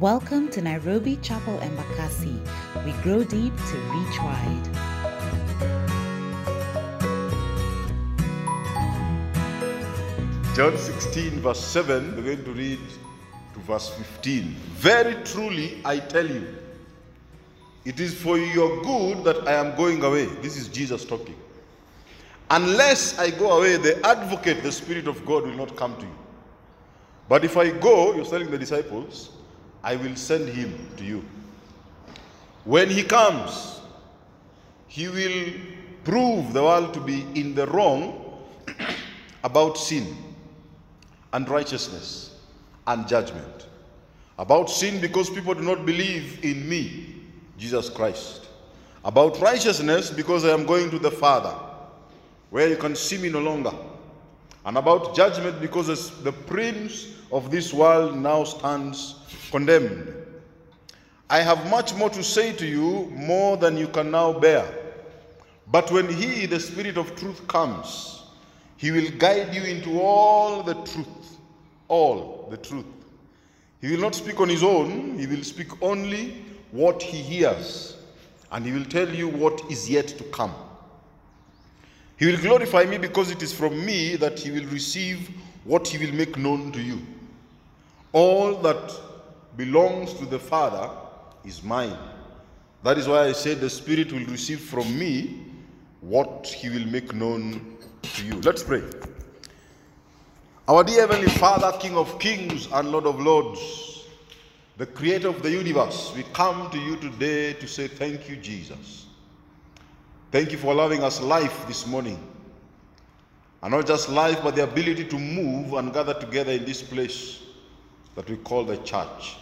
Welcome to Nairobi Chapel Embakasi. We grow deep to reach wide. John 16, verse 7, we're going to read to verse 15. Very truly, I tell you, it is for your good that I am going away. This is Jesus talking. Unless I go away, the advocate, the Spirit of God, will not come to you. But if I go, you're telling the disciples, I will send him to you. When he comes, he will prove the world to be in the wrong about sin and righteousness and judgment. About sin because people do not believe in me, Jesus Christ. About righteousness because I am going to the Father, where you can see me no longer. And about judgment because the prince of this world now stands condemned. I have much more to say to you, more than you can now bear. But when He, the Spirit of truth, comes, He will guide you into all the truth. All the truth. He will not speak on His own, He will speak only what He hears, and He will tell you what is yet to come. He will glorify me because it is from me that He will receive what He will make known to you. All that belongs to the Father is mine. That is why I said the Spirit will receive from me what He will make known to you. Let's pray. Our dear Heavenly Father, King of kings and Lord of lords, the Creator of the universe, we come to you today to say thank you, Jesus. Thank you for allowing us life this morning. And not just life, but the ability to move and gather together in this place that we call the church.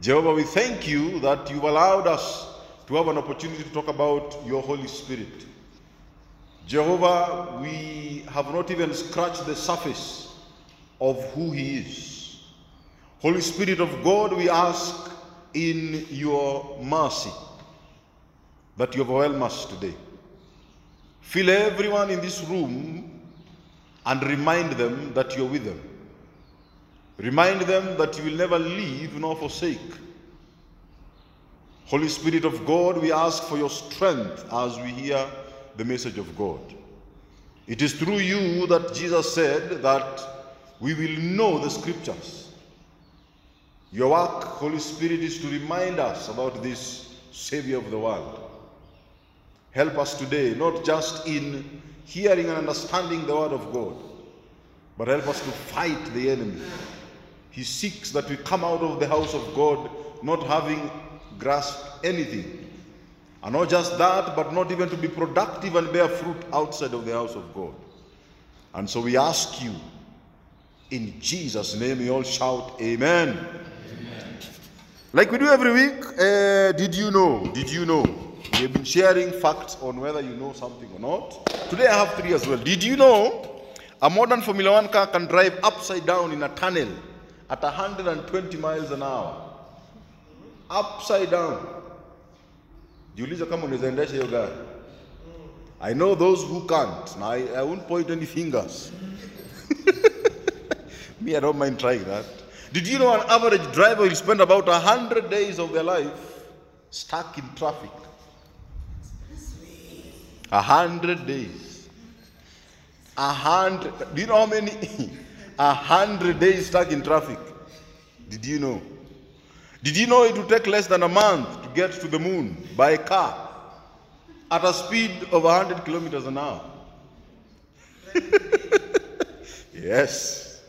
Jehovah, we thank you that you've allowed us to have an opportunity to talk about your Holy Spirit. Jehovah, we have not even scratched the surface of who He is. Holy Spirit of God, we ask in your mercy that you overwhelm us today. Fill everyone in this room and remind them that you're with them. Remind them that you will never leave nor forsake. Holy Spirit of God, we ask for your strength as we hear the message of God. It is through you that Jesus said that we will know the scriptures. Your work, Holy Spirit, is to remind us about this Savior of the world. Help us today, not just in hearing and understanding the Word of God, but help us to fight the enemy. He seeks that we come out of the house of God not having grasped anything. And not just that, but not even to be productive and bear fruit outside of the house of God. And so we ask you, in Jesus' name, we all shout, Amen. Amen. Like we do every week, uh, did you know? Did you know? We have been sharing facts on whether you know something or not. Today I have three as well. Did you know a modern Formula One car can drive upside down in a tunnel at 120 miles an hour? Upside down. Jiulize kama unaweza endesha hiyo gari. I know those who can't. Now, I, I won't point any fingers. Me, I don't mind trying that. Did you know an average driver will spend about 100 days of their life stuck in traffic? Hundred days. A hundred. Do you know how many? A hundred days stuck in traffic. Did you know? Did you know it would take less than a month to get to the moon by car at a speed of 100 kilometers an hour? yes.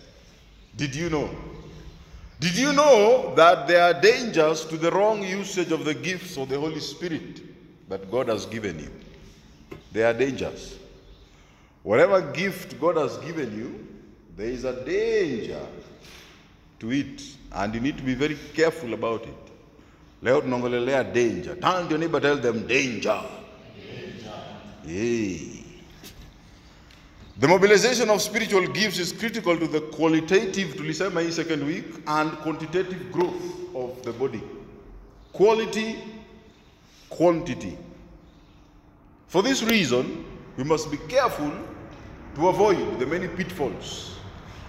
Did you know? Did you know that there are dangers to the wrong usage of the gifts of the Holy Spirit that God has given you? There are dangers. Whatever gift God has given you, there is a danger to it, and you need to be very careful about it. Leo tunaongelelea danger. Turn to your neighbor, tell them danger. Yay. The mobilization of spiritual gifts is critical to the qualitative, tulisema hii second week, and quantitative growth of the body. Quality, quantity. For this reason, we must be careful to avoid the many pitfalls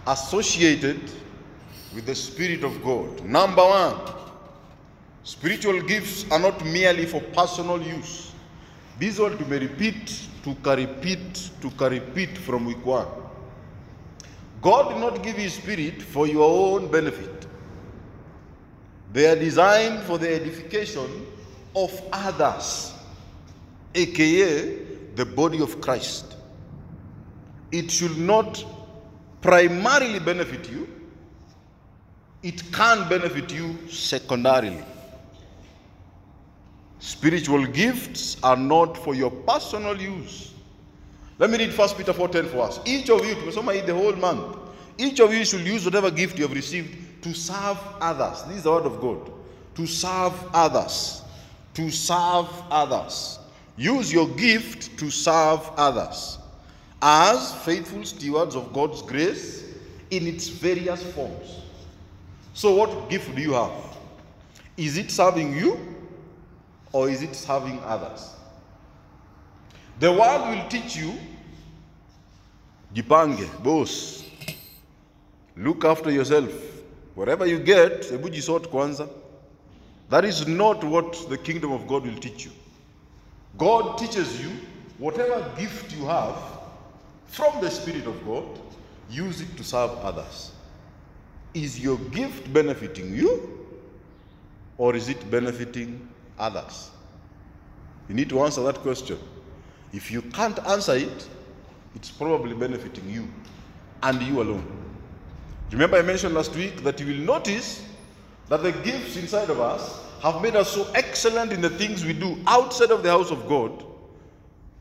associated with the Spirit of God. Number one, spiritual gifts are not merely for personal use. This one to be repeat, to repeat, to repeat from week one. God did not give His Spirit for your own benefit. They are designed for the edification of others, aka the body of Christ. It should not primarily benefit you, it can benefit you secondarily. Spiritual gifts are not for your personal use. Let me read 1 Peter 4:10 for us. Each of you, tumesoma the whole month. Each of you should use whatever gift you have received to serve others. This is the word of God. To serve others. To serve others. Use your gift to serve others as faithful stewards of God's grace in its various forms. So, what gift do you have? Is it serving you or is it serving others? The world will teach you, jipange, boss, look after yourself. Whatever you get, hebu jisort kwanza. That is not what the kingdom of God will teach you. God teaches you whatever gift you have from the Spirit of God, use it to serve others. Is your gift benefiting you or is it benefiting others? You need to answer that question. If you can't answer it, it's probably benefiting you and you alone. Remember, I mentioned last week that you will notice that the gifts inside of us have made us so excellent in the things we do outside of the house of God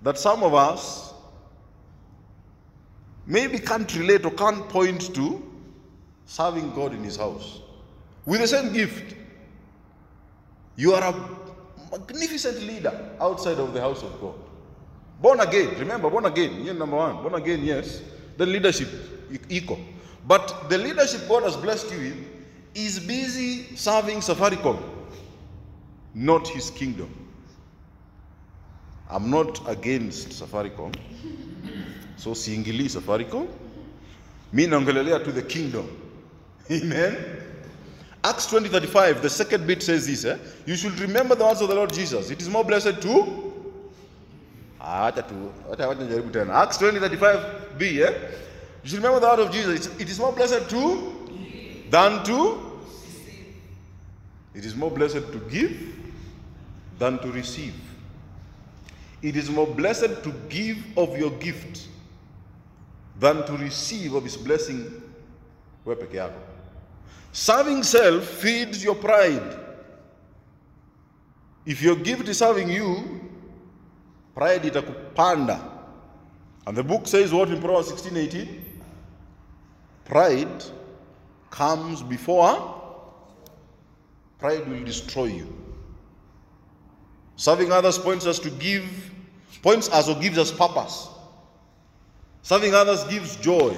that some of us maybe can't relate or can't point to serving God in His house with the same gift. You are a magnificent leader outside of the house of God. Born again, remember, born again, you're number one. Born again, yes. The leadership, equal. But the leadership God has blessed you with is busy serving Safaricom, not His kingdom. I'm not against Safaricom. So siingilii Safaricom. Mi naongelelea to the kingdom. Amen. Acts 20:35, the second bit says this, eh? You should remember the words of the Lord Jesus. It is more blessed to nijaribu tena. Acts 20:35b, eh? You should remember the word of Jesus. It's- It is more blessed to than to It is more blessed to give than to receive. It is more blessed to give of your gift than to receive of his blessing. Serving self feeds your pride. If your gift is serving you, pride itakupanda. And the book says what in Proverbs 16:18 Pride comes before pride will destroy you. Serving others points us to give, points us or gives us purpose. Serving others gives joy.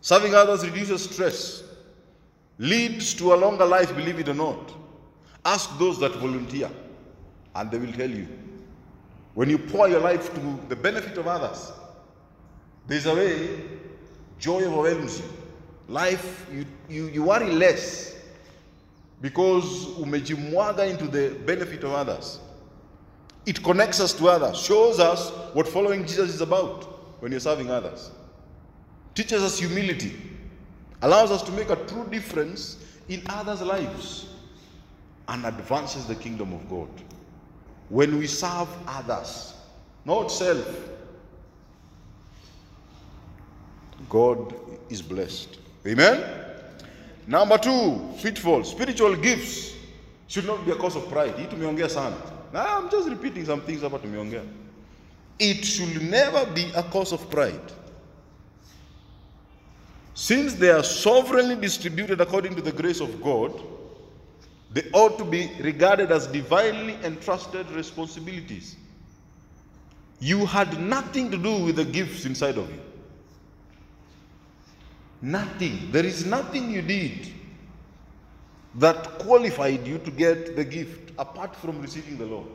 Serving others reduces stress, leads to a longer life, believe it or not. Ask those that volunteer, and they will tell you. When you pour your life to the benefit of others, there's a way joy overwhelms you. Life, you, you, you worry less because umejimwaga into the benefit of others. It connects us to others, shows us what following Jesus is about when you're serving others. Teaches us humility, allows us to make a true difference in others' lives, and advances the kingdom of God. When we serve others, not self, God is blessed. Amen? Number two, pitfall. Spiritual gifts should not be a cause of pride. Hii tumeongea sana. I'm just repeating some things hapa tumeongea. It should never be a cause of pride. Since they are sovereignly distributed according to the grace of God, they ought to be regarded as divinely entrusted responsibilities. You had nothing to do with the gifts inside of you. Nothing. There is nothing you did that qualified you to get the gift apart from receiving the Lord.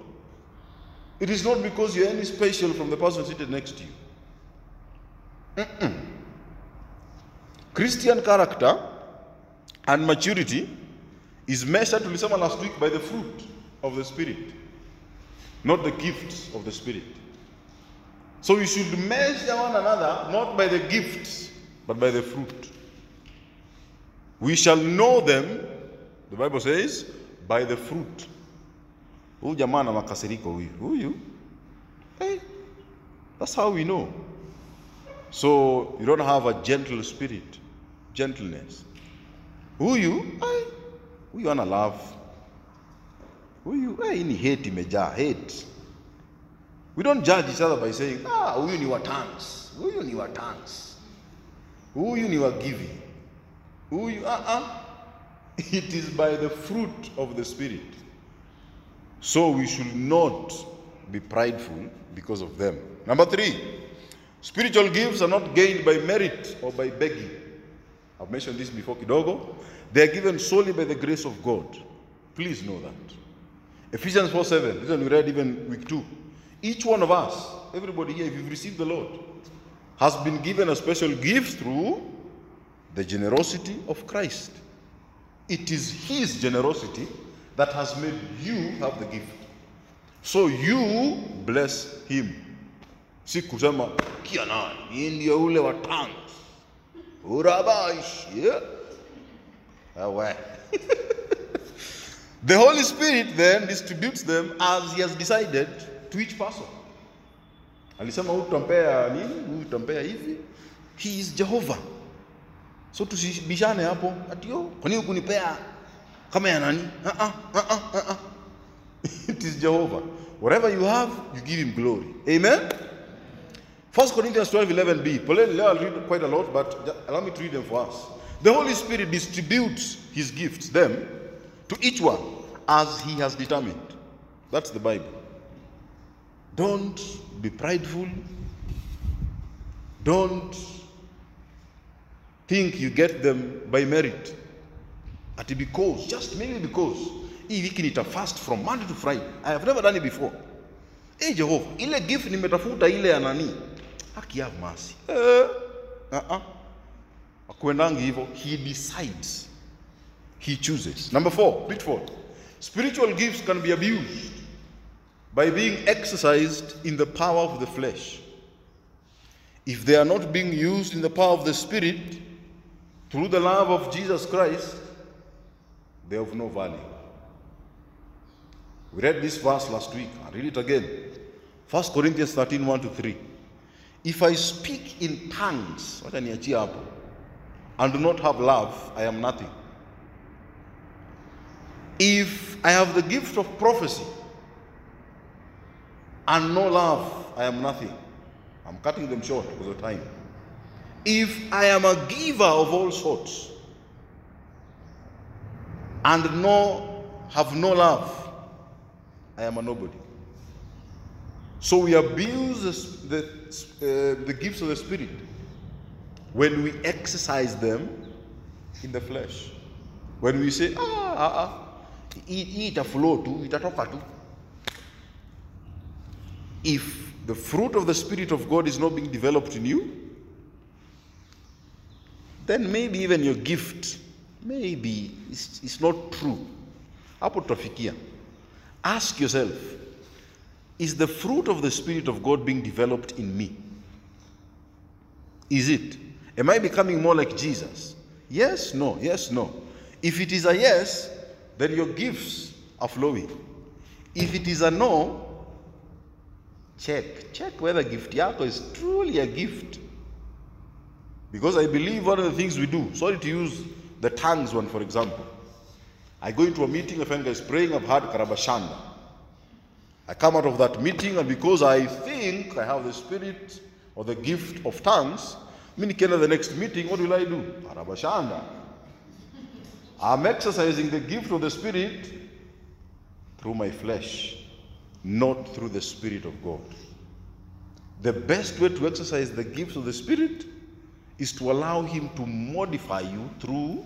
It is not because you're any special from the person seated next to you. Mm-mm. Christian character And maturity is measured, tulisema last week, by the fruit of the Spirit, not the gifts of the Spirit. So we should measure one another not by the gifts, but by the fruit. We shall know them, the Bible says, by the fruit. Huyu jamaa na makasiriko huyu. Huyu. Hey, that's how we know. So you don't have a gentle spirit, gentleness. Huyu, ai, huyu ana love. Huyu, ai, ni hate imejaa, hate. We don't judge each other by saying, ah, huyu ni wa tongues. Huyu ni wa tongues. Huyu ni wa giving. Huyu, ah, ah. It is by the fruit of the Spirit. So we should not be prideful because of them. Number three, spiritual gifts are not gained by merit or by begging. I've mentioned this before, Kidogo. They are given solely by the grace of God. Please know that. Ephesians 4 7, this one we read even week 2. Each one of us, everybody here, if you've received the Lord, has been given a special gift through the generosity of Christ. It is His generosity that has made you have the gift. So you bless Him. Si kusema kia nani, ndio ule wa tongues. Urabash, yeah. Awe. the Holy Spirit then distributes them as He has decided to each person. Alisema huyu tutampea nini, huyu tutampea hivi. He is Jehovah. So tusibishane hapo Atio, yo, kwa nini kunipea kama ya nani? Uh -uh, uh -uh, uh -uh. It is Jehovah. Whatever you have, you give him glory. Amen. 1 Corinthians 12, 11b. Poleni, I'll read quite a lot, but allow me to read them for us. The Holy Spirit distributes his gifts, them, to each one as he has determined. That's the Bible. Don't be prideful. Don't think you get them by merit. Ati because, just maybe because, hii wiki nita fast from Monday to Friday. I have never done it before. Hey Jehova, ile gift nimetafuta ile ya nani? Haki have mercy. Eh, uh-uh. Akuendangi hivyo. He decides. He chooses. Number four, pitfall. Spiritual gifts can be abused by being exercised in the power of the flesh. If they are not being used in the power of the Spirit, through the love of Jesus Christ, they have no value. We read this verse last week. I'll read it again. 1 Corinthians 13 1 to 3. If I speak in tongues, hapo, and do not have love, I am nothing. If I have the gift of prophecy and no love, I am nothing. I'm cutting them short because of time. If I am a giver of all sorts and no have no love, I am a nobody. So we abuse the, the, uh, the gifts of the Spirit when we exercise them in the flesh. When we say, ah, ah, ah, hii hii itaflow tu, itatoka tu. If the fruit of the Spirit of God is not being developed in you, then maybe even your gift, maybe it's, it's not true. Hapo tutafikia. Ask yourself, is the fruit of the Spirit of God being developed in me? Is it? Am I becoming more like Jesus? Yes, no, yes, no. If it is a yes, then your gifts are flowing. If it is a no, check. Check whether gift yako is truly a gift. Because I believe one of the things we do, sorry to use the tongues one for example. I go into a meeting, a friend is praying, I've Karabashanda. I come out of that meeting, and because I think I have the spirit or the gift of tongues, nikienda the next meeting, what will I do? Karabashanda. I'm exercising the gift of the spirit through my flesh, not through the spirit of God. The best way to exercise the gifts of the spirit is to allow him to modify you through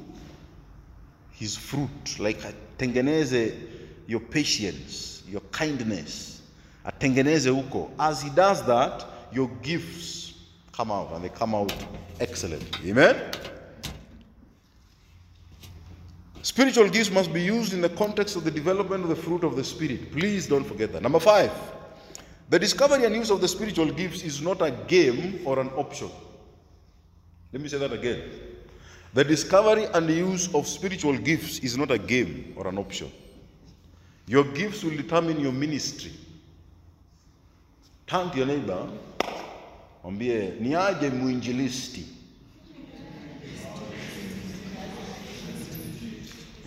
his fruit like atengeneze your patience your kindness atengeneze huko as he does that your gifts come out and they come out excellent amen Spiritual gifts must be used in the context of the development of the fruit of the Spirit. Please don't forget that. Number five, the discovery and use of the spiritual gifts is not a game or an option. Let me say that again. The discovery and use of spiritual gifts is not a game or an option. Your gifts will determine your ministry. Turn to your neighbor, mwambie niaje mwinjilisti.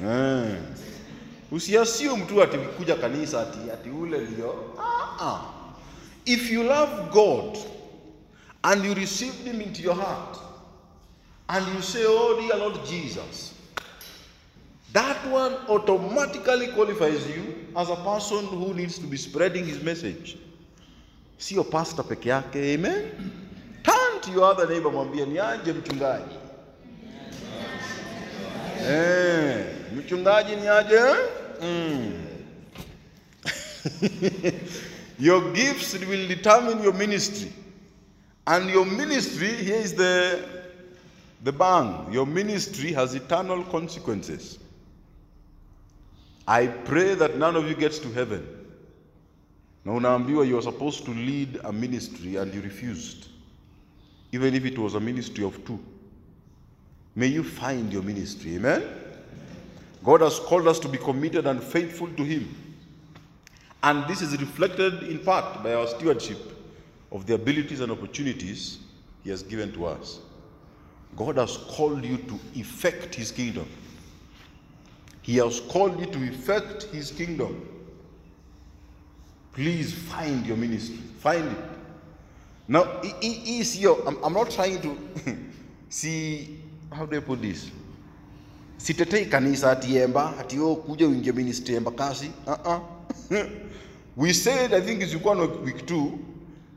Eh. Usiasio mtu ati kuja kanisa ati, ati ule ndio. Ah, ah. If you love God and you received him into your heart and you say, Oh dear Lord Jesus, that one automatically qualifies you as a person who needs to be spreading his message. Sio pastor peke yake, amen. Turn to your other neighbor mwambie ni aje mchungaji. Eh, mchungaji ni aje? Mm. your gifts will determine your ministry. And your ministry, here is the, the bang. Your ministry has eternal consequences. I pray that none of you gets to heaven. Na unaambiwa you are supposed to lead a ministry and you refused. Even if it was a ministry of two. May you find your ministry. Amen? God has called us to be committed and faithful to Him. And this is reflected in part by our stewardship of the abilities and opportunities He has given to us. God has called you to effect His kingdom. He has called you to effect His kingdom. Please find your ministry. Find it. Now, he is your. I'm, not trying to see. How do I put this? Sitetei kanisa ati Emba ati yo kuja uingie ministry Embakasi. Uh-uh. we said, I think it's one week two,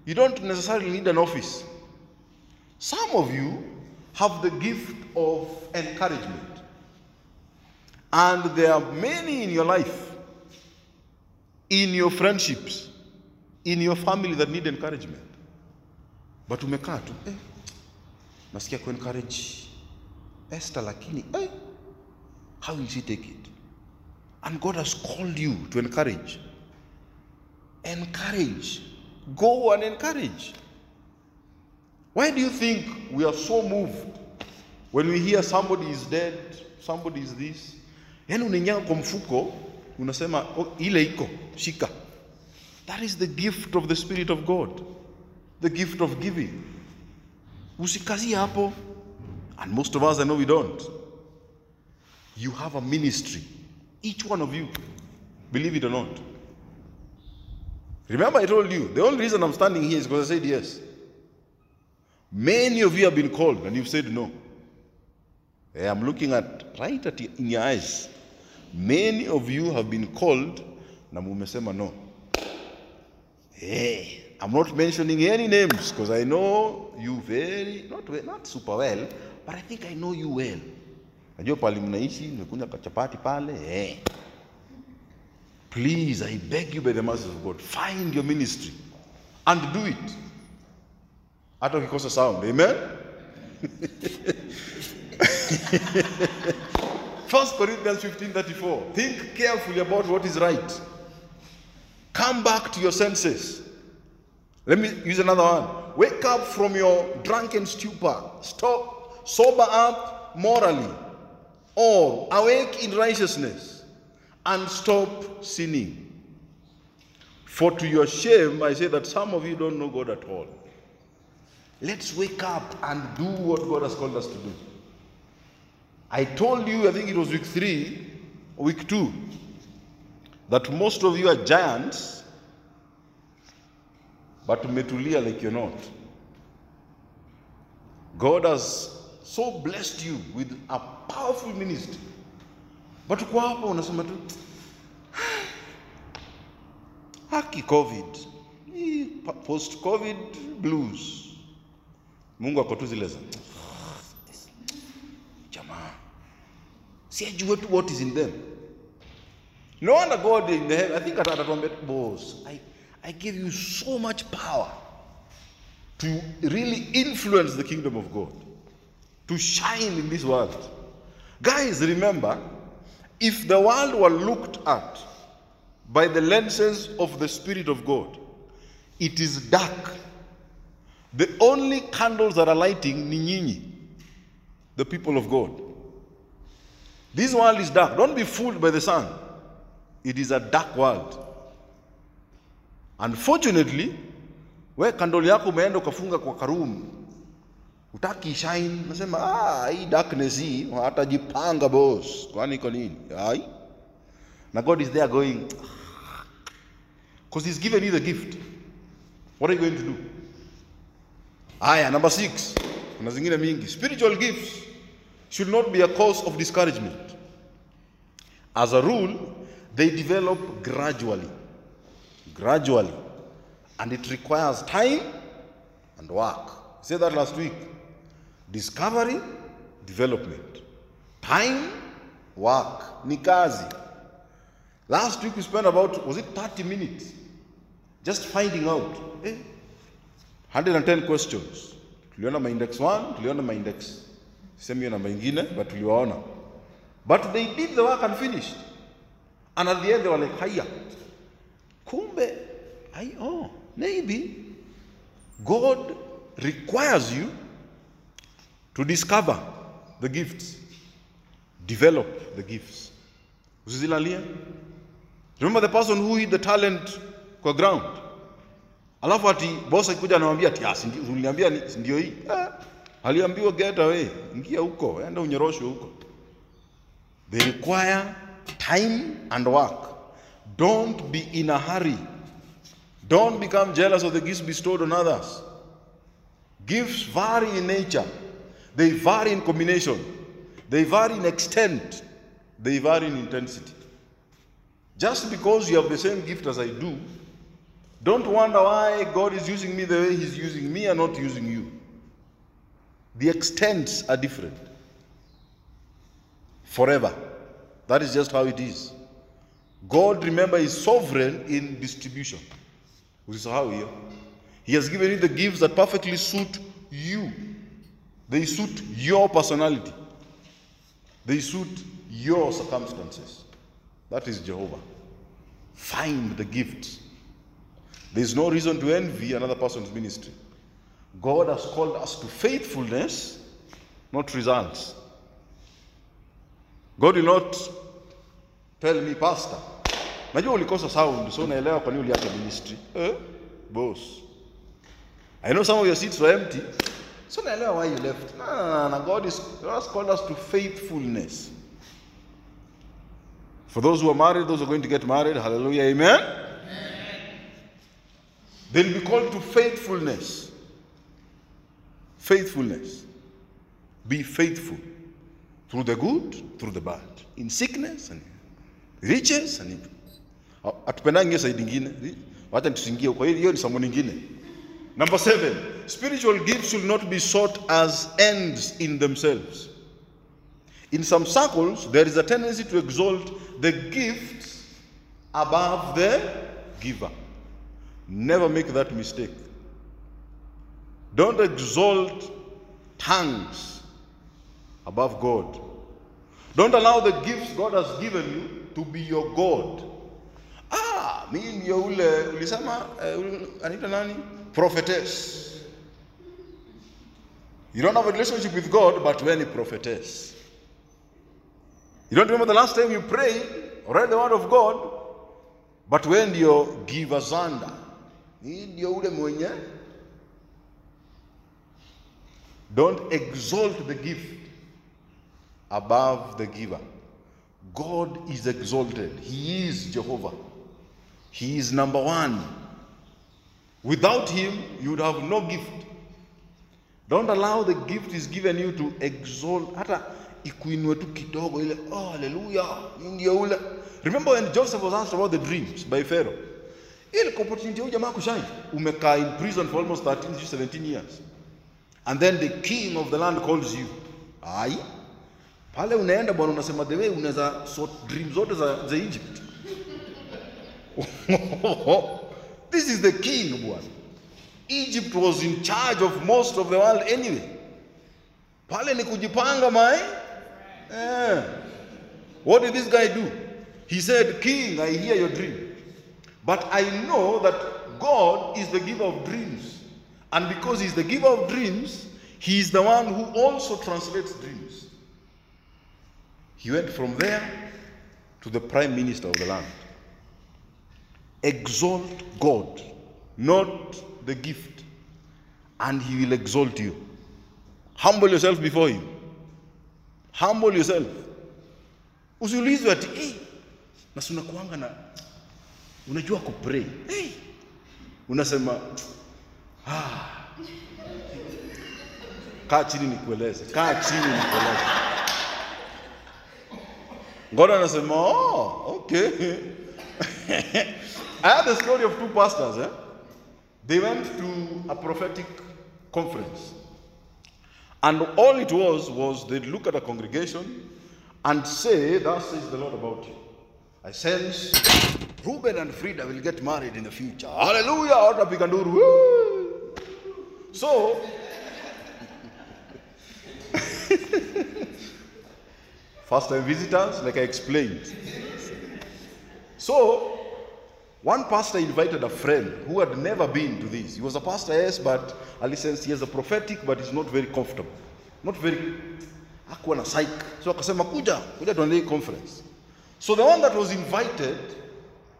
you don't necessarily need an office. Some of you have the gift of encouragement. And there are many in your life, in your friendships, in your family that need encouragement. But umekaa tu, eh, nasikia kuencourage Esther lakini, eh, how will she take it? And God has called you to encourage. Encourage. Go and encourage. Why do you think we are so moved when we hear somebody is dead, somebody is this? Yaani unaingia kwa mfuko unasema oh, ile iko shika. That is the gift of the Spirit of God, the gift of giving. Usikazie hapo. And most of us, I know we don't. You have a ministry, each one of you, believe it or not. Remember, I told you, the only reason I'm standing here is because I said yes. Many of you have been called and you've said no. I'm looking at right at in your eyes. Many of you have been called na mumesema no. Hey, I'm not mentioning any names because I know you very not not super well, but I think I know you well. Najua pale mnaishi, mmekunywa kachapati pale. Eh. Please, I beg you by the mercy of God, find your ministry and do it. Hata ukikosa sound. Amen. First Corinthians 15:34. Think carefully about what is right. Come back to your senses. Let me use another one. Wake up from your drunken stupor. Stop, sober up morally, or awake in righteousness, and stop sinning. For to your shame, I say that some of you don't know God at all. Let's wake up and do what God has called us to do. I told you, I think it was week three, week two, that most of you are giants, but umetulia like you're not. God has so blessed you with a powerful ministry. But uko unasema tu haki COVID, post COVID blues. Mungu ako tu zile za jamaa, si ajue tu what is in them. No wonder God in the heaven, I think atatuambia tu, boss, I, I give you so much power to really influence the kingdom of God, to shine in this world. Guys, remember, If the world were looked at by the lenses of the Spirit of God, it is dark. The only candles that are lighting ni nyinyi, the people of God. This world is dark. Don't be fooled by the sun. It is a dark world. Unfortunately, we kandoli yako umeenda ukafunga kwa karumu, utaki shine, nasema ah, hii darkness hii hatajipanga boss, kwani iko nini? Ai, na God is there going because He's given you the gift. What are you going to do? Aya, number six. Kuna zingine mingi. Spiritual gifts should not be a cause of discouragement. As a rule, they develop gradually. Gradually. And it requires time and work. I said that last week. Discovery, development. Time, work. Ni kazi. Last week we spent about, was it 30 minutes? Just finding out. Eh? 110 questions. Tuliona maindex 1, tuliona maindex index semi hiyo namba ingine, but tuliwaona. But they did the work and finished. And at the end they were like, haya. Kumbe, I, oh, maybe God requires you to discover the gifts, develop the gifts. usizilalia Remember the person who hid the talent kwa ground? Alafu ati bosi akikuja anamwambia ati ah, uliniambia ndio hii? eh, aliambiwa get away, ingia huko, enda unyoroshwe huko. They require time and work. Don't be in a hurry. Don't become jealous of the gifts bestowed on others. Gifts vary in nature. They vary in combination. They vary in extent. They vary in intensity. Just because you have the same gift as I do, don't wonder why God is using me the way He's using me and not using you. The extents are different. Forever. That is just how it is. God, remember, is sovereign in distribution. Usisahau hiyo. He has given you the gifts that perfectly suit you. They suit your personality. They suit your circumstances. That is Jehovah. Find the gifts. There is no reason to envy another person's ministry. God has called us to faithfulness, not results. God will not tell me, Pastor, najua ulikosa sound, so naelewa kwa nini uliacha ministry. Eh? Boss. I know some of your seats were empty, so naelewa why you left. No, no, no. God, is, God has called us to faithfulness. For those who are married, those who are going to get married, hallelujah, amen. They'll be called to faithfulness. Faithfulness. Be faithful through the good, through the bad, in sickness and riches and hatupendangi hiyo ingine. Wacha tusingie huko. Hiyo ni somo lingine. Number seven, spiritual gifts should not be sought as ends in themselves. In some circles, there is a tendency to exalt the gifts above the giver. Never make that mistake. Don't exalt tongues above God. Don't allow the gifts God has given you to be your God. Ah, mimi ndio ule ulisema ule- anaitwa nani? Prophetess. You don't have a relationship with God, but when a prophetess. You don't remember the last time you prayed or read the word of God, but when ndio giver zanda. Hii ndio ule mwenye. Don't exalt the gift above the giver. God is exalted. He is Jehovah. He is number one. Without him, you would have no gift. Don't allow the gift is given you to exalt. Hata tu kidogo ile, oh, hallelujah. Remember when Joseph was asked about the dreams by Pharaoh? Ile opportunity ya jamaa kushine. Umekaa in prison for almost 13 to 17 years. And then the king of the land calls you. Ai. Pale unaenda bwana unasema the way unaweza sort dream zote za, za Egypt. This is the king bwana. Egypt was in charge of most of the world anyway. Pale ni kujipanga mai. Eh. What did this guy do? He said, King, I hear your dream. But I know that God is the giver of dreams. And because He's the giver of dreams, He is the one who also translates dreams. He went from there to the prime minister of the land. Exalt God, not the gift, and He will exalt you. Humble yourself before Him. Humble yourself. Usiulizwe ati hey, na sunakuanga na unajua kupray hey. Unasema ah. Kaa chini nikueleze, kaa chini nikueleze. God anasema oh, okay. I had the story of two pastors. Eh? They went to a prophetic conference. And all it was was they look at a congregation and say, Thus says the Lord about you. I sense Reuben and Frida will get married in the future. Hallelujah! Out of Pikandur. Woo! So, first time visitors, like I explained. So, one pastor invited a friend who had never been to this. He was a pastor, yes, but a license, he has a prophetic, but he's not very comfortable. Not very, hakuwa na psych. So akasema kuja, kuja hii conference. So the one that was invited,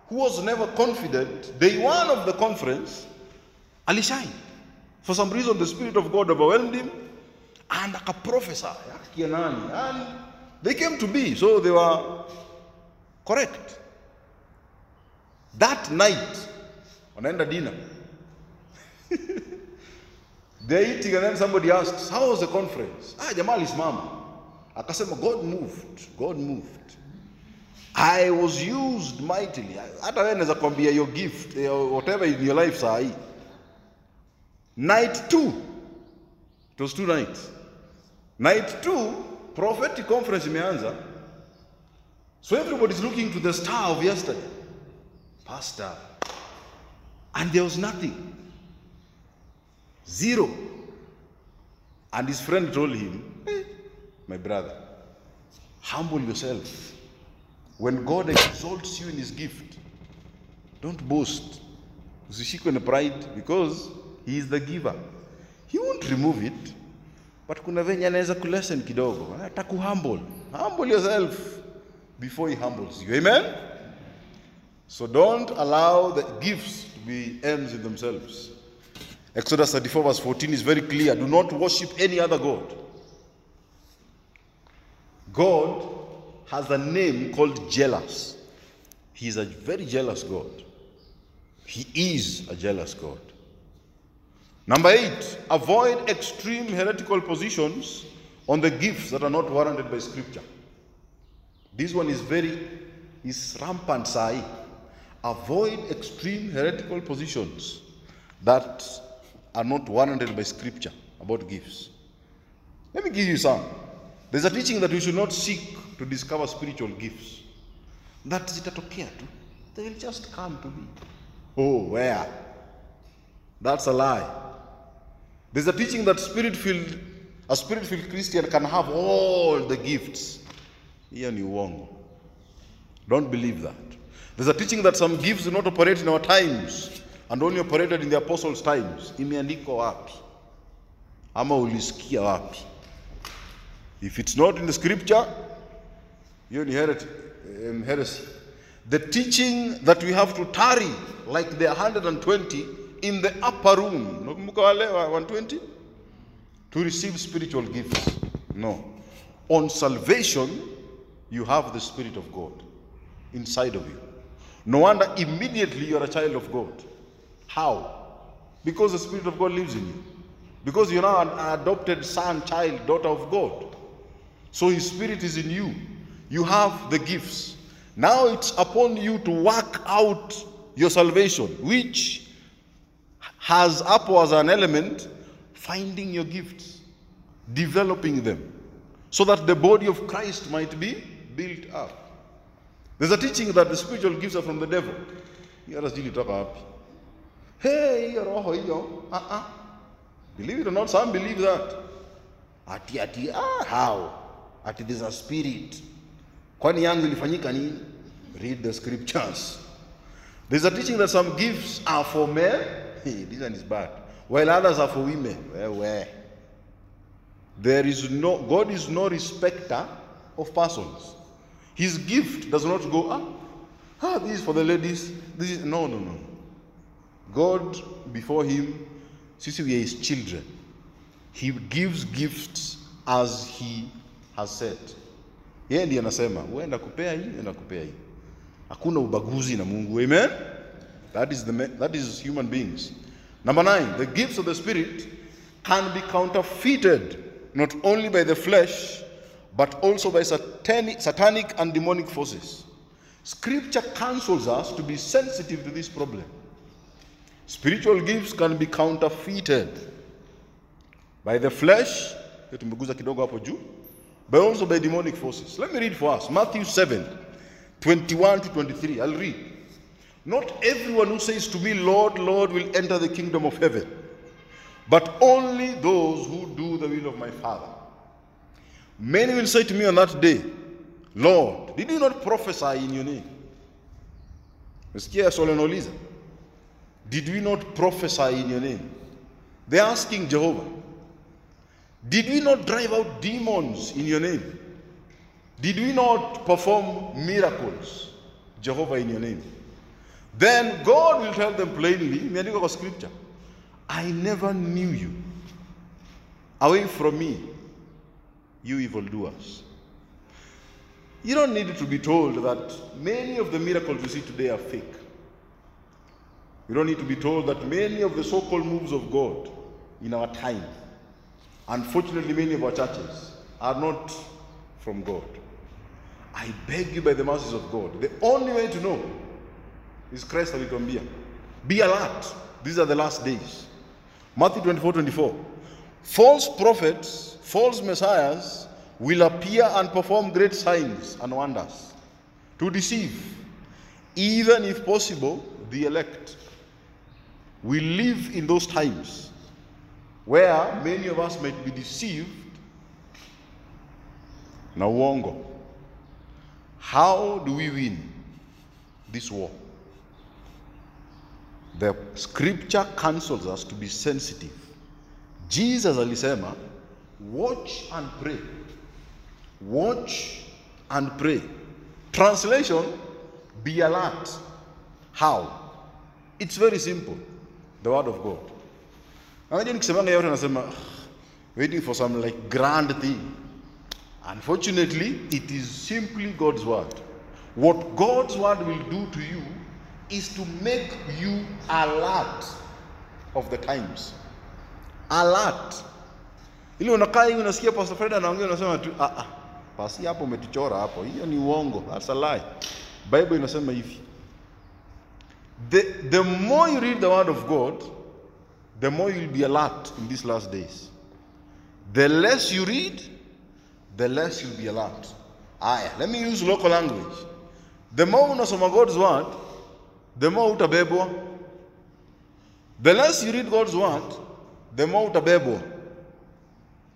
who was never confident, day one of the conference, alishine. For some reason, the Spirit of God overwhelmed him, and akakia nani, and they came to be, so they were correct. That night, wanaenda dinner. They're eating and then somebody asks, how was the conference? Ah, jamaa alisimama. Akasema, God moved, God moved. I was used mightily. Hata wewe naweza kwambia your gift, whatever in your life saa hii. Night two, it was two nights. Night two, prophetic conference imeanza. So everybody's looking to the star of yesterday. Pastor. And there was nothing. Zero. And his friend told him, "Eh, My brother, humble yourself. When God exalts you in his gift, don't boast. Usishikwe na pride because he is the giver. He won't remove it. But kuna venye anaweza kulesen kidogo. Atakuhumble. Humble yourself before he humbles you. Amen? So don't allow the gifts to be ends in themselves. Exodus 34, verse 14 is very clear. Do not worship any other God. God has a name called jealous. He is a very jealous God. He is a jealous God. Number eight, avoid extreme heretical positions on the gifts that are not warranted by Scripture. This one is very is rampant, sai. Avoid extreme heretical positions that are not warranted by Scripture about gifts. Let me give you some. There's a teaching that we should not seek to discover spiritual gifts. That zitatokea tu. They will just come to me. Oh, where? That's a lie. There's a teaching that spirit-filled, a spirit-filled Christian can have all the gifts. Hiyo ni uongo. Don't believe that. There's a teaching that some gifts do not operate in our times and only operated in the apostles' times. Imeandikwa wapi? Ama ulisikia wapi? If it's not in the scripture, hiyo ni heret- um, heresy. The teaching that we have to tarry like the 120 in the upper room. Nakumbuka wale 120? To receive spiritual gifts. No. On salvation, you have the Spirit of God inside of you. No wonder immediately you are a child of God. How? Because the Spirit of God lives in you. Because you're now an adopted son, child, daughter of God. So His Spirit is in you. You have the gifts. Now it's upon you to work out your salvation, which has up as an element finding your gifts, developing them, so that the body of Christ might be built up. There's a teaching that the spiritual gifts are from the devil. Hiyo hata sijui ilitoka wapi. Hey. Uh-uh. Believe it or not, some believe that. Ati ati ah, how? Ati there's a spirit. Kwani yangu ilifanyika nini? Read the scriptures. There's a teaching that some gifts are for men. Hey, this one is bad. While others are for women. Well, well. there is no god is no respecter of persons. His gift does not go ah, ah this is for the ladies. This is no no no. God before him sisi we are his children he gives gifts as he has said yeye ndiye anasema wewe kupea hii enda kupea hii. Hakuna ubaguzi na mungu. Amen? That is, the, that is human beings. Number nine the gifts of the spirit can be counterfeited not only by the flesh but also by satanic, satanic and demonic forces. Scripture counsels us to be sensitive to this problem. Spiritual gifts can be counterfeited by the flesh. Tumeguza kidogo hapo juu but also by demonic forces. Let me read for us. Matthew 7 21 to 23 i'll read. Not everyone who says to me lord lord will enter the kingdom of heaven but only those who do the will of my father. Many will say to me on that day lord did you not prophesy in your name? Mesikia swali nauliza did we not prophesy in your name? They're asking jehovah did we not drive out demons in your name? Did we not perform miracles, Jehovah, in your name? Then God will tell them plainly, imeandikwa kwa scripture, I never knew you. Away from me, you evildoers. You don't need to be told that many of the miracles you see today are fake. You don't need to be told that many of the so called moves of God in our time Unfortunately, many of our churches are not from God. I beg you by the mercies of God. The only way to know is Christ alituambia. Be alert. These are the last days. Matthew 24 24. False prophets, false messiahs will appear and perform great signs and wonders to deceive, even if possible, the elect. We live in those times where many of us might be deceived na uongo. How do we win this war? The scripture counsels us to be sensitive. Jesus alisema, watch and pray. Watch and pray. Translation, be alert. How? It's very simple. The word of God. Unajua nikisemanga yote nasema "Ah, waiting for some like grand thing. Unfortunately, it is simply God's word. What God's word will do to you is to make you alert of the times. Alert. Ili unakaa hivi unasikia Pastor Fred anaongea unasema tu ah ah. Basi hapo umetuchora hapo. Hiyo ni uongo. That's a lie. Bible inasema hivi. The, the more you read the word of God, the more you'll be alert in these last days. The less you read, the less you'll be alert. Ah, Aya, let me use local language. The more unasoma God's word, the more utabebwa. The less you read God's word, the more utabebwa.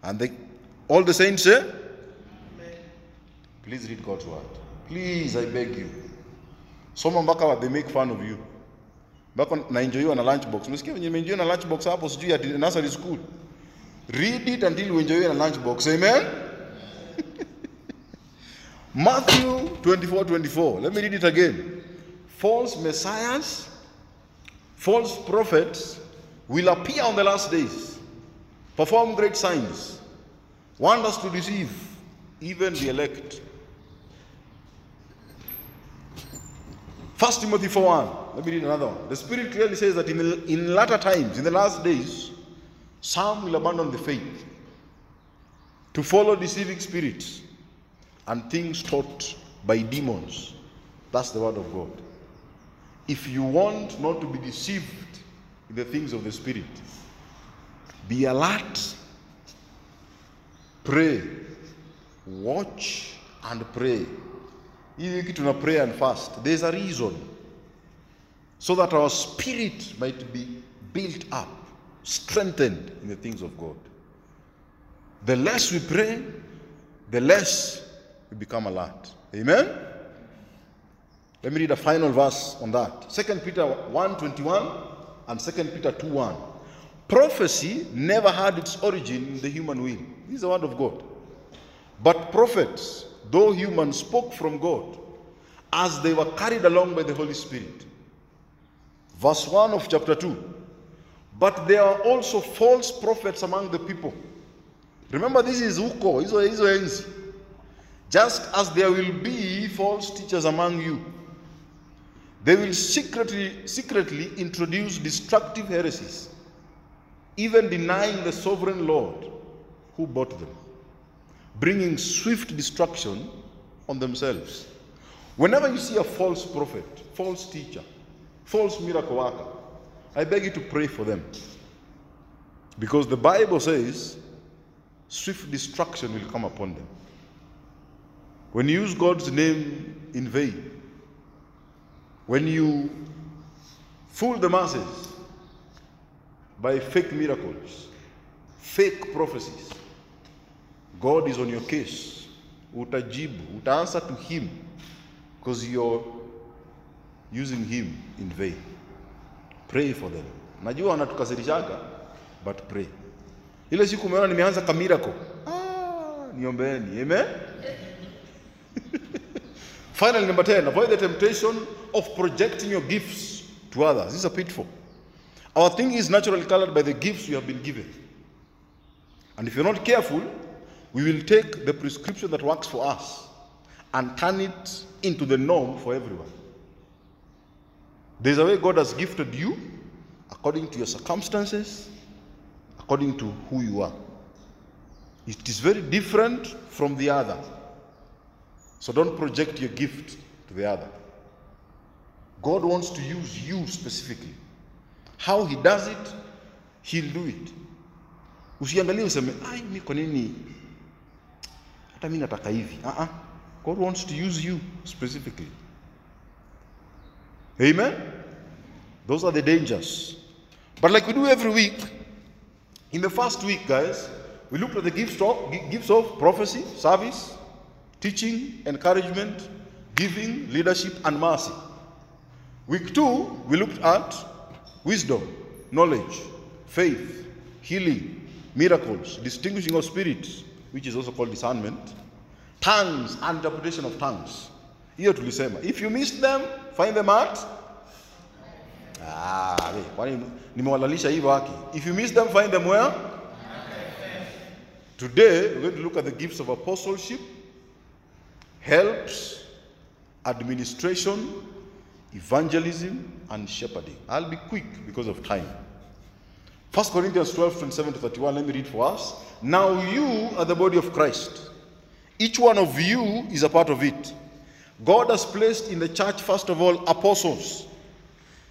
And they, all the saints say, please read God's word. Please, I beg you. Soma mpaka they make fun of you. Mpaka naenjoyiwa na lunchbox. Umesikia venye nimeenjoy na lunchbox hapo sijui ati nursery school. Read it until you uenjoy na lunchbox. Amen. Matthew 24 24. Let me read it again. False messiahs, false prophets will appear on the last days, perform great signs, wonders to deceive even the elect. First Timothy 4 1. Let me read another one. The Spirit clearly says that in, in latter times, in the last days, some will abandon the faith to follow deceiving spirits and things taught by demons. That's the word of God. If you want not to be deceived in the things of the Spirit, be alert, pray, watch, and pray. Hii wiki tuna pray and fast. There's a reason. So that our spirit might be built up, strengthened in the things of God. The less we pray, the less we become alert. Amen? Let me read a final verse on that. 2 Peter 1.21 and 2 Peter 2.1. Prophecy never had its origin in the human will. This is the word of God. But prophets, though human, spoke from God as they were carried along by the Holy Spirit. Verse 1 of chapter 2. But there are also false prophets among the people. Remember, this is Uko, hizo. Just as there will be false teachers among you, they will secretly, secretly introduce destructive heresies, even denying the sovereign Lord who bought them, bringing swift destruction on themselves. Whenever you see a false prophet, false teacher, false miracle worker, I beg you to pray for them. Because the Bible says swift destruction will come upon them. When you use God's name in vain, when you fool the masses by fake miracles, fake prophecies, God is on your case. Utajibu, utaanswer to Him because you're using Him in vain. Pray for them. Najua wanatukasirishaga, but pray. Ile siku umeona nimeanza kamirako. Ah, niombeeni. Amen. Finally, number 10, avoid the temptation of projecting your gifts to others. This is a pitfall. Our thing is naturally colored by the gifts we have been given. And if you're not careful, we will take the prescription that works for us and turn it into the norm for everyone. There's a way God has gifted you according to your circumstances, according to who you are. It is very different from the other. So don't project your gift to the other. God wants to use you specifically. How he does it, he'll do it. Usiangalie useme, ai, mi kwa nini hata mi nataka hivi. Uh-uh. God wants to use you specifically. Amen? Those are the dangers. But like we do every week, in the first week, guys, we looked at the gifts of, gifts of prophecy, service, teaching, encouragement, giving, leadership, and mercy. Week two, we looked at wisdom, knowledge, faith, healing, miracles, distinguishing of spirits, which is also called discernment, tongues, and interpretation of tongues. Hiyo tulisema. If you miss them, find them out Ah, kwani nimewalalisha hivyo haki. If you miss them, find them where? Today, we're going to look at the gifts of apostleship, helps, administration, evangelism, and shepherding. I'll be quick because of time. 1 Corinthians 12, 27 to 31, let me read for us. Now you are the body of Christ. Each one of you is a part of it. God has placed in the church, first of all, apostles,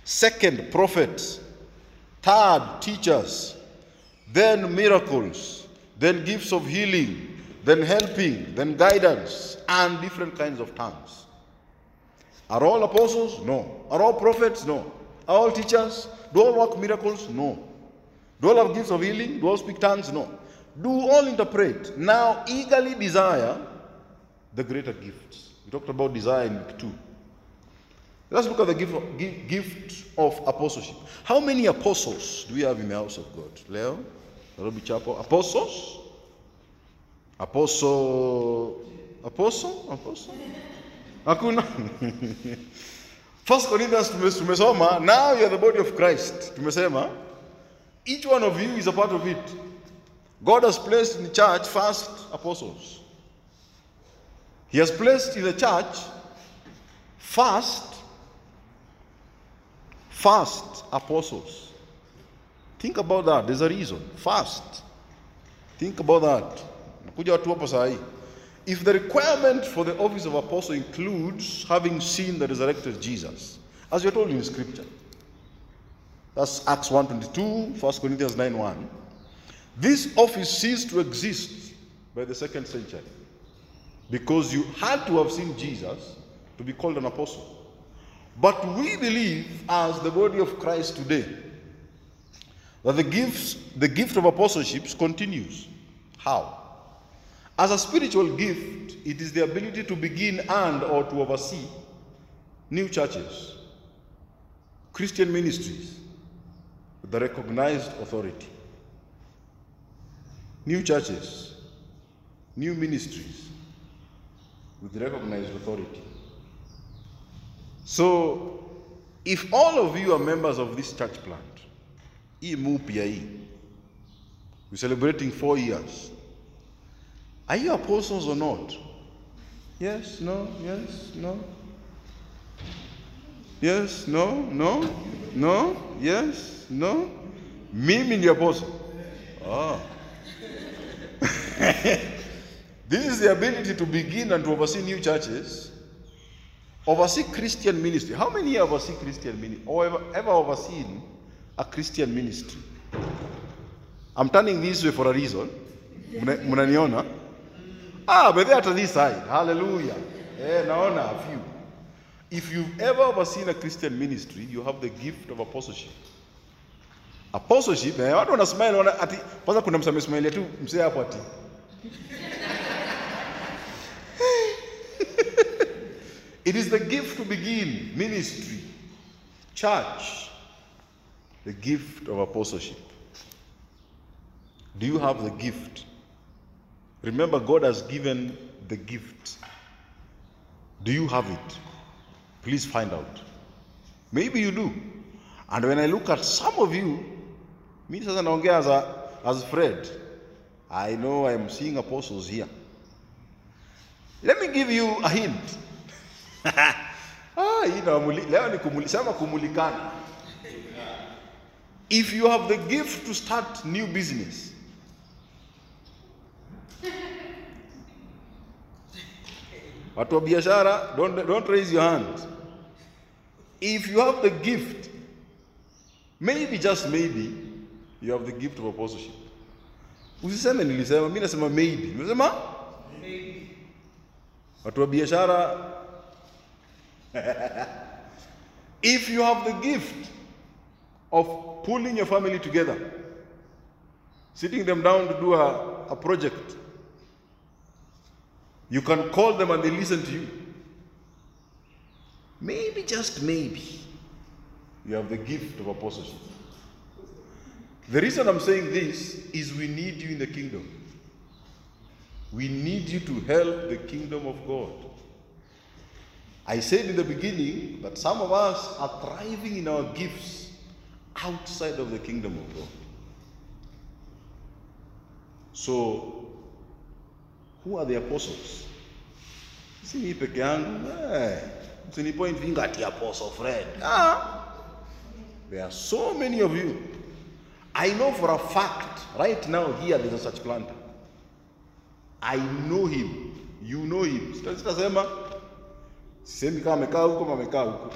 second, prophets, third, teachers, then miracles, then gifts of healing, then helping, then guidance, and different kinds of tongues. Are all apostles? No. Are all prophets? No. Are all teachers? Do all work miracles? No. Do all have gifts of healing? Do all speak tongues? No. Do all interpret? Now eagerly desire the greater gifts. We talked about desire in week two. Let's look at the gift of, apostleship. How many apostles do we have in the house of God? Leo, Nairobi Chapel. Apostles? Apostle. Apostle? Apostle? Hakuna. First Corinthians tume- tumesoma, now you are the body of Christ. Tumesema, each one of you is a part of it. God has placed in the church first apostles. He has placed in the church first first apostles. Think about that. There's a reason. First. Think about that. If the requirement for the office of apostle includes having seen the resurrected Jesus, as you're told in scripture, that's Acts 1.22, 1 Corinthians 9.1, this office ceased to exist by the second century because you had to have seen Jesus to be called an apostle. But we believe, as the body of Christ today, that the gifts, the gift of apostleship continues. How? As a spiritual gift, it is the ability to begin and or to oversee new churches, Christian ministries with the recognized authority. New churches, new ministries with recognized authority. So, if all of you are members of this church plant, we're celebrating four years. Are you apostles or not? Yes, no, yes, no. Yes, no, no, no, yes, no. Mimi ni apostle. Ah. this is the ability to begin and to oversee new churches, oversee Christian ministry. How many here oversee Christian ministry or ever, ever overseen a Christian ministry? I'm turning this way for a reason. Mna- Mnaniona? Ah, but they're at this side. Hallelujah. Eh, naona a few. If you've ever overseen a Christian ministry, you have the gift of apostleship. Apostleship, eh, watu wana smile wana ati kwanza kuna msame smile tu msee hapo ati. It is the gift to begin ministry, church, the gift of apostleship. Do you have the gift? Remember, God has given the gift. Do you have it? Please find out. Maybe you do. And when I look at some of you, me sasa naongea as, a, as Fred. I know I am seeing apostles here. Let me give you a hint. ah, hii nawamuli- leo ni kumuli, sema kumulikana. If you have the gift to start new business, watu wa biashara don't, don't raise your hand if you have the gift maybe just maybe you have the gift of apostleship. Usiseme nilisema mi nasema maybe. Nimesema? Watu wa biashara. If you have the gift of pulling your family together sitting them down to do a, a project you can call them and they listen to you. Maybe, just maybe, you have the gift of apostleship. The reason I'm saying this is we need you in the kingdom. We need you to help the kingdom of God. I said in the beginning that some of us are thriving in our gifts outside of the kingdom of God. So, who are the apostles? Si mimi peke yangu. Eh, Usini point finger at the apostle Fred. Ah, there are so many of you. I know for a fact, right now here there's a church planter. I know him. You know him. Sita- Sitasema sisemi kama amekaa huko ama amekaa huko.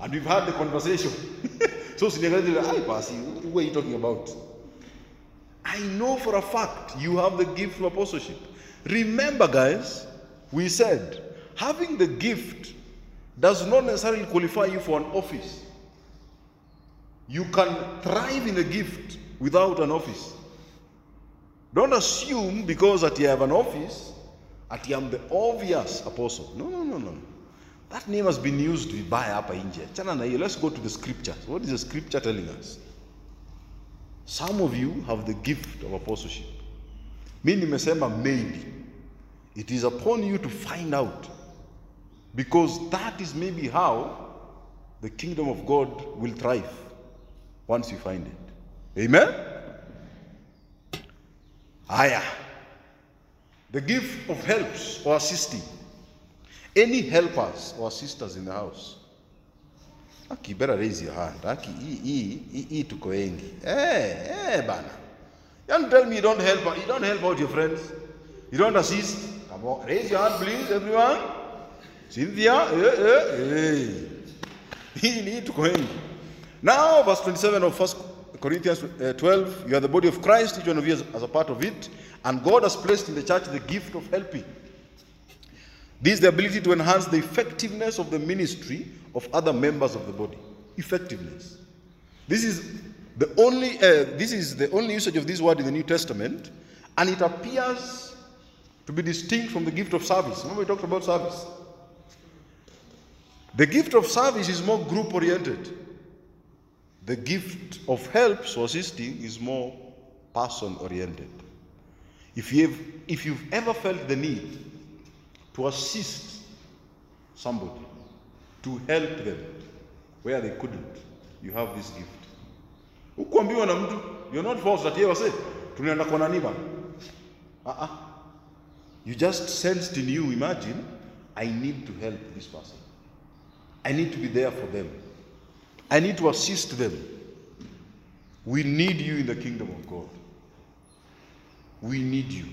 And we've had the conversation. so siniangalie ai pasi, what are you talking about? I know for a fact you have the gift of apostleship. Remember, guys, we said having the gift does not necessarily qualify you for an office. You can thrive in a gift without an office. Don't assume because that you have an office, that you am the obvious apostle. No, no, no, no. That name has been used. Chana na hiyo. Let's go to the scriptures. What is the scripture telling us? Some of you have the gift of apostleship. Mi nimesema maybe. It is upon you to find out. Because that is maybe how the kingdom of God will thrive once you find it. Amen? Aya. The gift of helps or assisting. Any helpers or sisters in the house. Aki, better raise your hand. Aki, hii, hii, hii tuko wengi. Eh, eh, bana. You don't tell me you don't help, you don't help out your friends. You don't assist. Come on, raise your hand, please, everyone. Cynthia, eh, eh, eh. Hii ni tuko wengi. Now, verse 27 of 1 Corinthians uh, 12, you are the body of Christ, each one of you as, as a part of it, and God has placed in the church the gift of helping. This is the ability to enhance the effectiveness of the ministry of other members of the body. Effectiveness. This is the only uh, this is the only usage of this word in the New Testament, and it appears to be distinct from the gift of service. Remember, we talked about service. The gift of service is more group oriented. The gift of helps or assisting is more person oriented. If, you've, if you've ever felt the need to assist somebody, to help them where they couldn't, you have this gift. Ukuambiwa na mtu, you're not forced that yeye say, tunaenda kwa nani. You just sensed in you, imagine, I need to help this person. I need to be there for them. I need to assist them. We need you in the kingdom of God. We need you.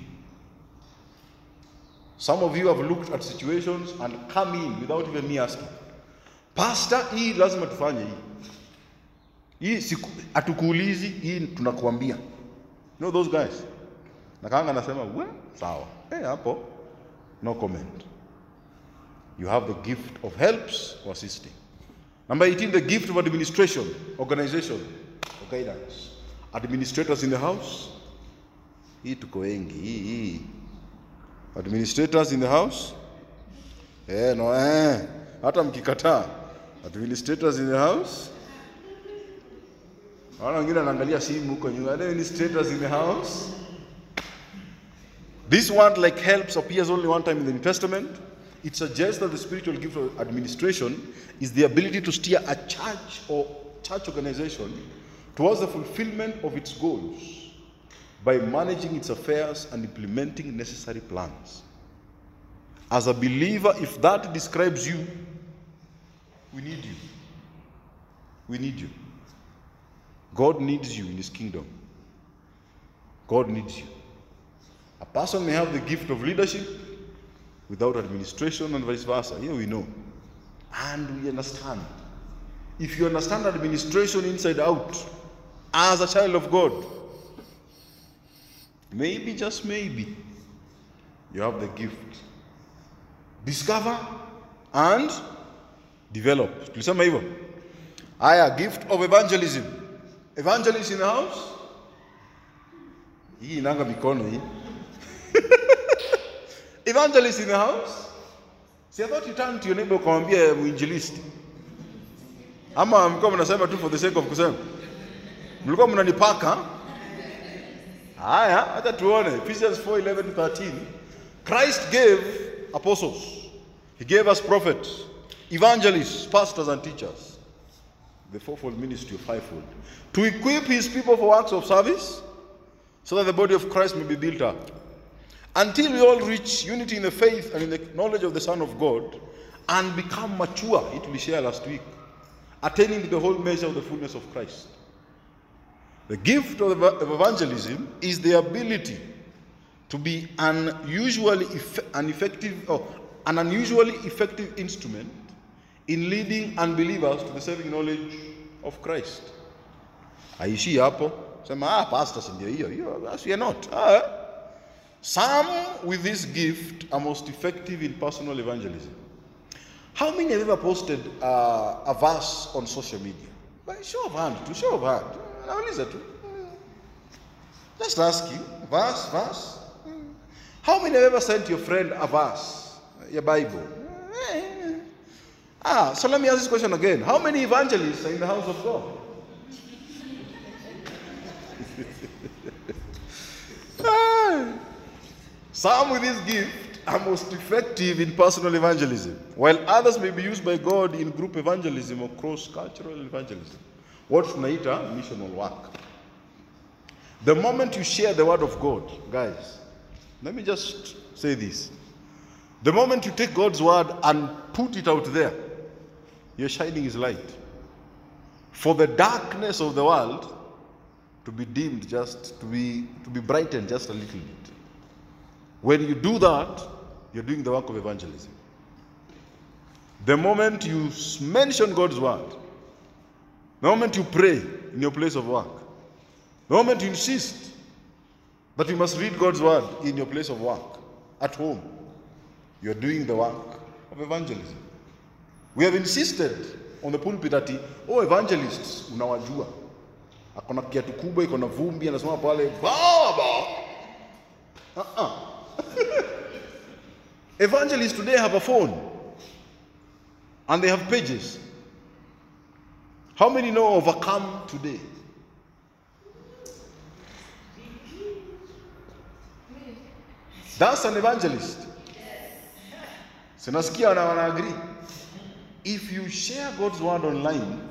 Some of you have looked at situations and come in without even me asking. Pastor, hii lazima tufanye hii. Hii hatukuulizi, hii tunakuambia. You know those guys? Na kanga anasema, "We, sawa." Eh, hapo no comment. You have the gift of helps or assisting. Number 18, the gift of administration, organization, or guidance. Administrators in the house. Hii tuko wengi. Administrators in the house. Eh, no, eh. Hata mkikataa. Administrators in the house. Wana wengine wanaangalia simu huko nyuma. Administrators in the house. This one like helps, appears only one time in the New Testament. It suggests that the spiritual gift of administration is the ability to steer a church or church organization towards the fulfillment of its goals by managing its affairs and implementing necessary plans. As a believer, if that describes you, we need you. We need you. God needs you in His kingdom. God needs you. A person may have the gift of leadership without administration and vice versa. Here we know. And we understand. If you understand administration inside out, as a child of God, maybe, just maybe, you have the gift. Discover and develop. Tulisema hivyo. Haya, gift of evangelism. Evangelist in the house. Hii inanga mikono hii. Evangelist in the house. See, I thought you turned to your neighbor ukamwambia eh, mwinjilisti. Ama mlikuwa mnasema tu for the sake of kusema. Mlikuwa mnanipaka. Haya, hata tuone Ephesians 4:11 to 13. Christ gave apostles. He gave us prophets, evangelists, pastors and teachers. The fourfold ministry fivefold. To equip his people for works of service so that the body of Christ may be built up until we all reach unity in the faith and in the knowledge of the Son of God and become mature. It we shared last week. Attaining to the whole measure of the fullness of Christ. The gift of evangelism is the ability to be an usually eff- an effective or an unusually effective instrument in leading unbelievers to the saving knowledge of Christ. Aishi hapo sema ah pastors ndio hiyo hiyo are not. Ah? Some with this gift are most effective in personal evangelism. How many have ever posted uh, a verse on social media? By show of hand, to show of hand. Just ask you, verse, verse. How many have ever sent your friend a verse, your Bible? Ah, so let me ask this question again. How many evangelists are in the house of God? Some with this gift are most effective in personal evangelism, while others may be used by God in group evangelism or cross-cultural evangelism. What tunaita missional work. The moment you share the word of God, guys, let me just say this. The moment you take God's word and put it out there, you're shining his light. For the darkness of the world to be dimmed just to be to be brightened just a little bit. When you do that, you're doing the work of evangelism. The moment you mention God's word, the moment you pray in your place of work, the moment you insist that you must read God's word in your place of work, at home, you're doing the work of evangelism. We have insisted on the pulpit ati, oh evangelists, unawajua. Akona kiatu kubwa, iko na vumbi, pale, baba. Uh-uh. Evangelists today have a phone and they have pages. How many know overcome today? That's an evangelist. Sinasikia agree. If you share God's word online,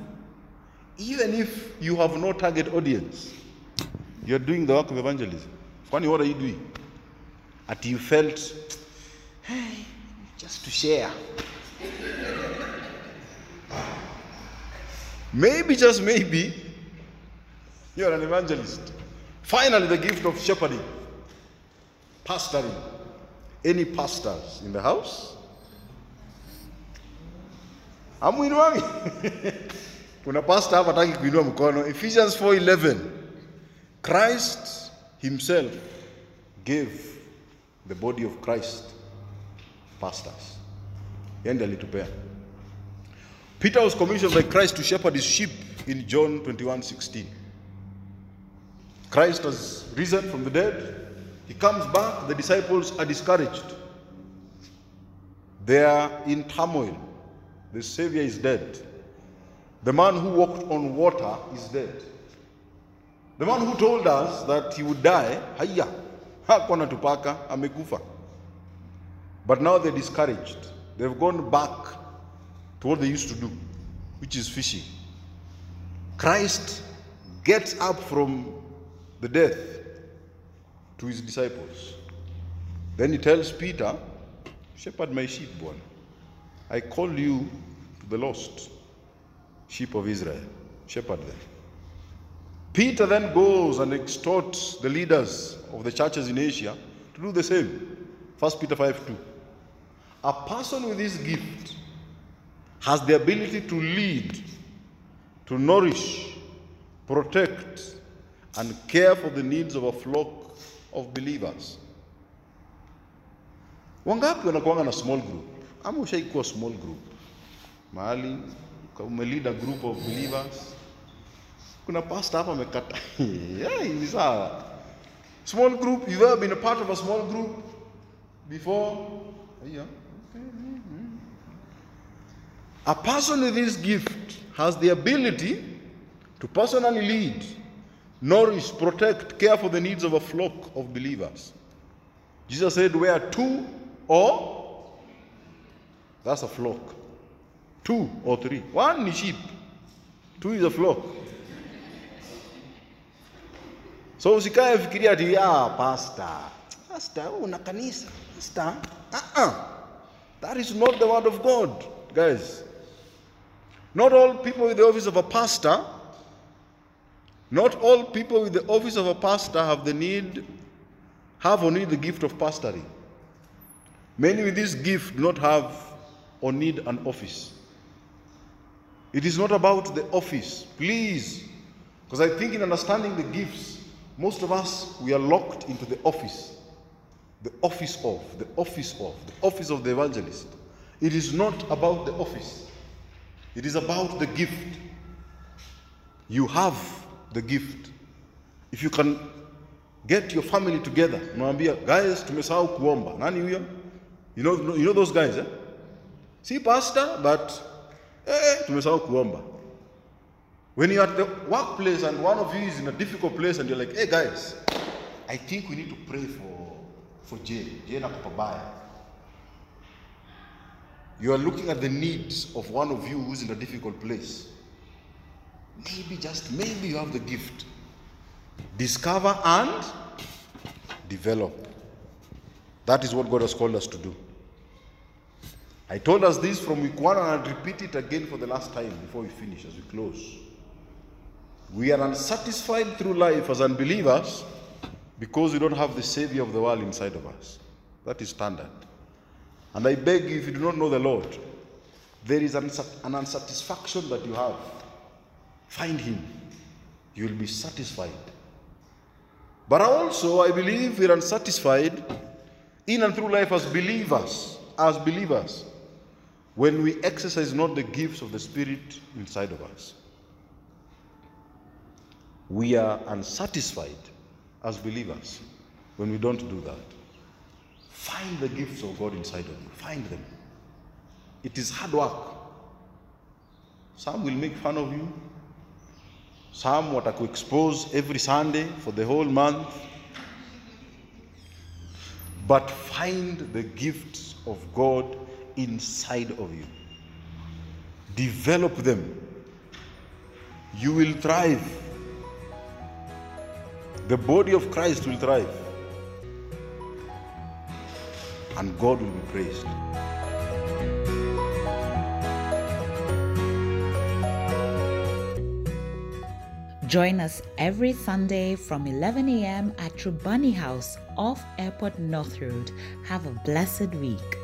even if you have no target audience, you're doing the work of evangelism. Funny, what are you doing? At you felt, hey, just to share. maybe, just maybe, you're an evangelist. Finally, the gift of shepherding, pastoring. Any pastors in the house? Amuinuangi. Kuna pastor hapa hataki kuinua mkono. Ephesians 4:11. Christ himself gave the body of Christ pastors. Peter was commissioned by Christ to shepherd his sheep in John 21:16. Christ has risen from the dead. He comes back, the disciples are discouraged. They are in turmoil. The Savior is dead. The man who walked on water is dead. The man who told us that he would die, haya, hakuwa anatupaka, amekufa. But now they're discouraged. They've gone back to what they used to do, which is fishing. Christ gets up from the death to his disciples. Then he tells Peter, Shepherd my sheep, boy. I call you to the lost sheep of Israel. Shepherd them. Peter then goes and exhorts the leaders of the churches in Asia to do the same. 1 Peter 5 2. A person with this gift has the ability to lead, to nourish, protect, and care for the needs of a flock of believers. Wangapi wanakuanga na small group? Ama ushaikuwa small group mahali umelead a group of believers? Kuna pastor hapa amekata. yeah, ni sawa. Small group, you've ever been a part of a small group before? Yeah. Mm-hmm. A person with this gift has the ability to personally lead, nourish, protect, care for the needs of a flock of believers. Jesus said, Where two or that's a flock. Two or three. One is sheep, two is a flock. So usikae fikiria ati ah. Pastor, wewe una kanisa. Pastor. Uh-uh. That is not the word of God, guys. Not all people with the office of a pastor, not all people with the office of a pastor have the need, have or need the gift of pastoring. Many with this gift do not have or need an office. It is not about the office, please. Because I think in understanding the gifts, most of us, we are locked into the office. The office of, the office of, the office of the evangelist. It is not about the office. It is about the gift. You have the gift. If you can get your family together, mwambia guys, tumesahau kuomba. Nani huyo? You know, you know those guys, eh? See pastor, but eh, tumesahau kuomba. When you're at the workplace and one of you is in a difficult place and you're like, hey guys, I think we need to pray for, for Jane. Jane ako pabaya. You are looking at the needs of one of you who's in a difficult place. Maybe, just maybe you have the gift. Discover and develop. That is what God has called us to do. I told us this from week one and I'll repeat it again for the last time before we finish, as we close. We are unsatisfied through life as unbelievers because we don't have the Savior of the world inside of us. That is standard. And I beg you, if you do not know the Lord, there is an, unsatisfaction that you have. Find Him. You will be satisfied. But also, I believe we're unsatisfied in and through life as believers, as believers, when we exercise not the gifts of the Spirit inside of us. We are unsatisfied as believers when we don't do that. Find the gifts of God inside of you. Find them. It is hard work. Some will make fun of you. Some what I could expose every Sunday for the whole month. But find the gifts of God inside of you. Develop them. You will thrive. The body of Christ will thrive. And God will be praised. Join us every Sunday from 11 a.m. at Trubani House off Airport North Road. Have a blessed week.